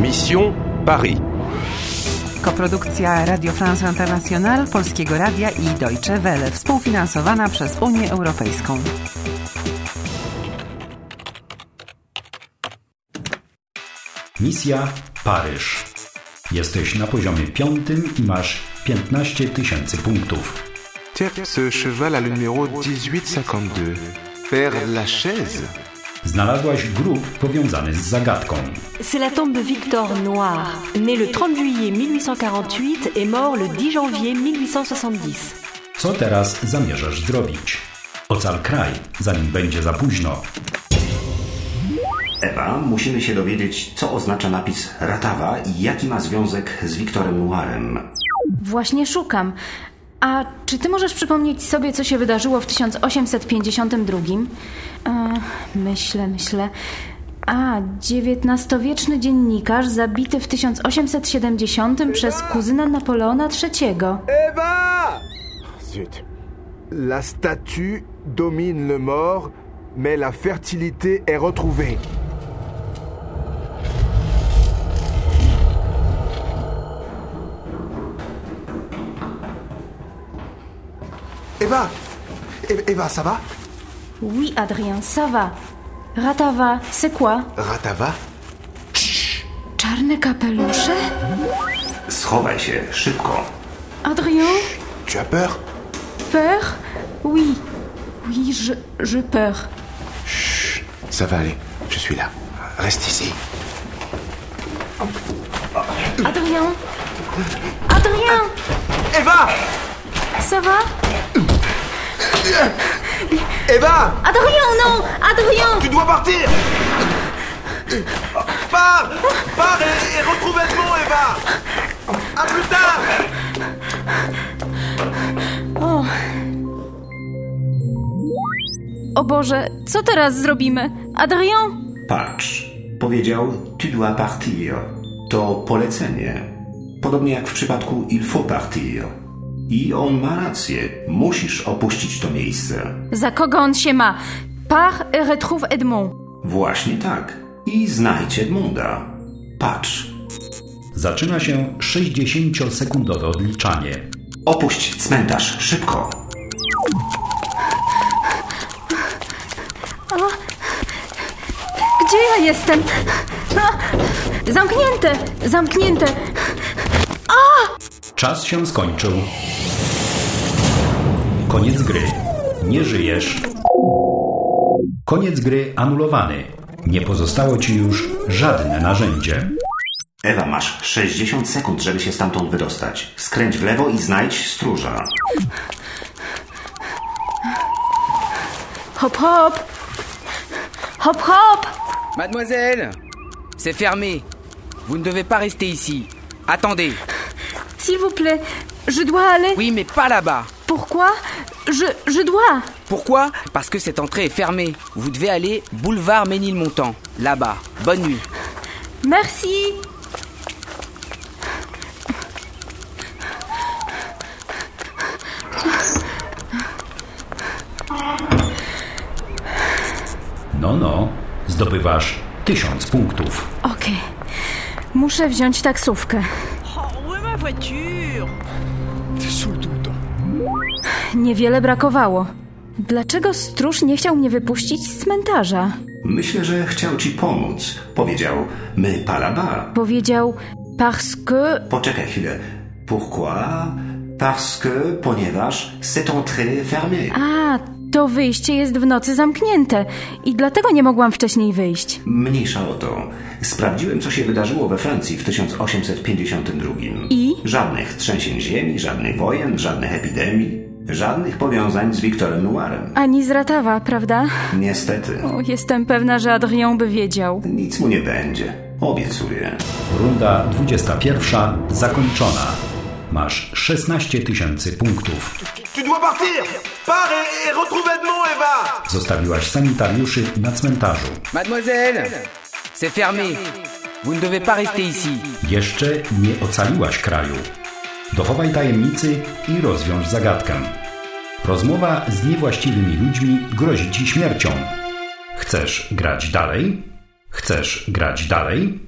Mission Paris. Koprodukcja Radio France International, Polskiego Radia i Deutsche Welle, współfinansowana przez Unię Europejską. Misja Paryż. Jesteś na poziomie piątym i masz 15 tysięcy punktów. Tiens, ce cheval a le numéro 1852. Père Lachaise Znalazłaś grób powiązany z zagadką. C'est la tombe de Victor Noir, né le 30 juillet 1848 et mort le 10 janvier 1870. Co teraz zamierzasz zrobić? Ocal kraj, zanim będzie za późno. Ewa, musimy się dowiedzieć, co oznacza napis Ratawa i jaki ma związek z Wiktorem Noirem. Właśnie szukam. A czy ty możesz przypomnieć sobie, co się wydarzyło w 1852? E, myślę, myślę. A, XIX-wieczny dziennikarz zabity w 1870 przez kuzyna Napoleona III. Eva Zut. La statue domine le mort, mais la fertilité est retrouvée. Eva E- Eva, ça va Oui, Adrien, ça va. Ratawa, c'est quoi? Ratava? Czarne kapelusze? Schowaj się, szybko. Adrien? Tu as peur? Peur? Oui. Oui, je, je peur. Ça va aller, je suis là. Reste ici. Adrien? Adrien? Eva Ça va? Eva Adrien, non Adrien Tu dois partir Pars Pars et, et retrouve Edmond, Eva À plus tard O Boże, co teraz zrobimy? Adrien? Patrz. Powiedział tu dois partir. To polecenie. Podobnie jak w przypadku il faut partir. I on ma rację. Musisz opuścić to miejsce. Za kogo on się ma? Pars et retrouve Edmond. Właśnie tak. I znajdź Edmunda. Patrz. Zaczyna się 60-sekundowe odliczanie. Opuść cmentarz, szybko. Gdzie ja jestem? A! Zamknięte! Zamknięte! Czas się skończył. Koniec gry. Nie żyjesz. Koniec gry anulowany. Nie pozostało ci już żadne narzędzie. Ewa, masz 60 sekund, żeby się stamtąd wydostać. Skręć w lewo i znajdź stróża. Hop, hop! Hop, hop! Mademoiselle, c'est fermé. Vous ne devez pas rester ici. Attendez. S'il vous plaît, je dois aller. Oui, mais pas là-bas. Pourquoi je, je dois? Pourquoi? Parce que cette entrée est fermée. Vous devez aller boulevard Ménilmontant. Là-bas. Bonne nuit. Merci. No, no. Zdobywasz 1000 punktów. Okej. Muszę wziąć taksówkę. Voiture T'es saoul tout le temps. Niewiele brakowało. Dlaczego stróż nie chciał mnie wypuścić z cmentarza? Myślę, że chciał ci pomóc. Powiedział, my palaba. Powiedział, parce que... Poczekaj chwilę. Pourquoi? Parce que, ponieważ, cette entrée est fermée. A, to wyjście jest w nocy zamknięte i dlatego nie mogłam wcześniej wyjść. Mniejsza o to. Sprawdziłem, co się wydarzyło we Francji w 1852. I? Żadnych trzęsień ziemi, żadnych wojen, żadnych epidemii, żadnych powiązań z Wiktorem Noirem. Ani z Ratawa, prawda? Niestety, O, jestem pewna, że Adrien by wiedział. nic mu nie będzie. Obiecuję. Runda 21 zakończona. Masz 16 tysięcy punktów. Tu dois partir Pars et, et retrouve Edmond, Eva Zostawiłaś sanitariuszy na cmentarzu. Mademoiselle, c'est fermé. Vous ne devez pas rester ici. Jeszcze nie ocaliłaś kraju. Dochowaj tajemnicy i rozwiąż zagadkę. Rozmowa z niewłaściwymi ludźmi grozi ci śmiercią. Chcesz grać dalej? Chcesz grać dalej?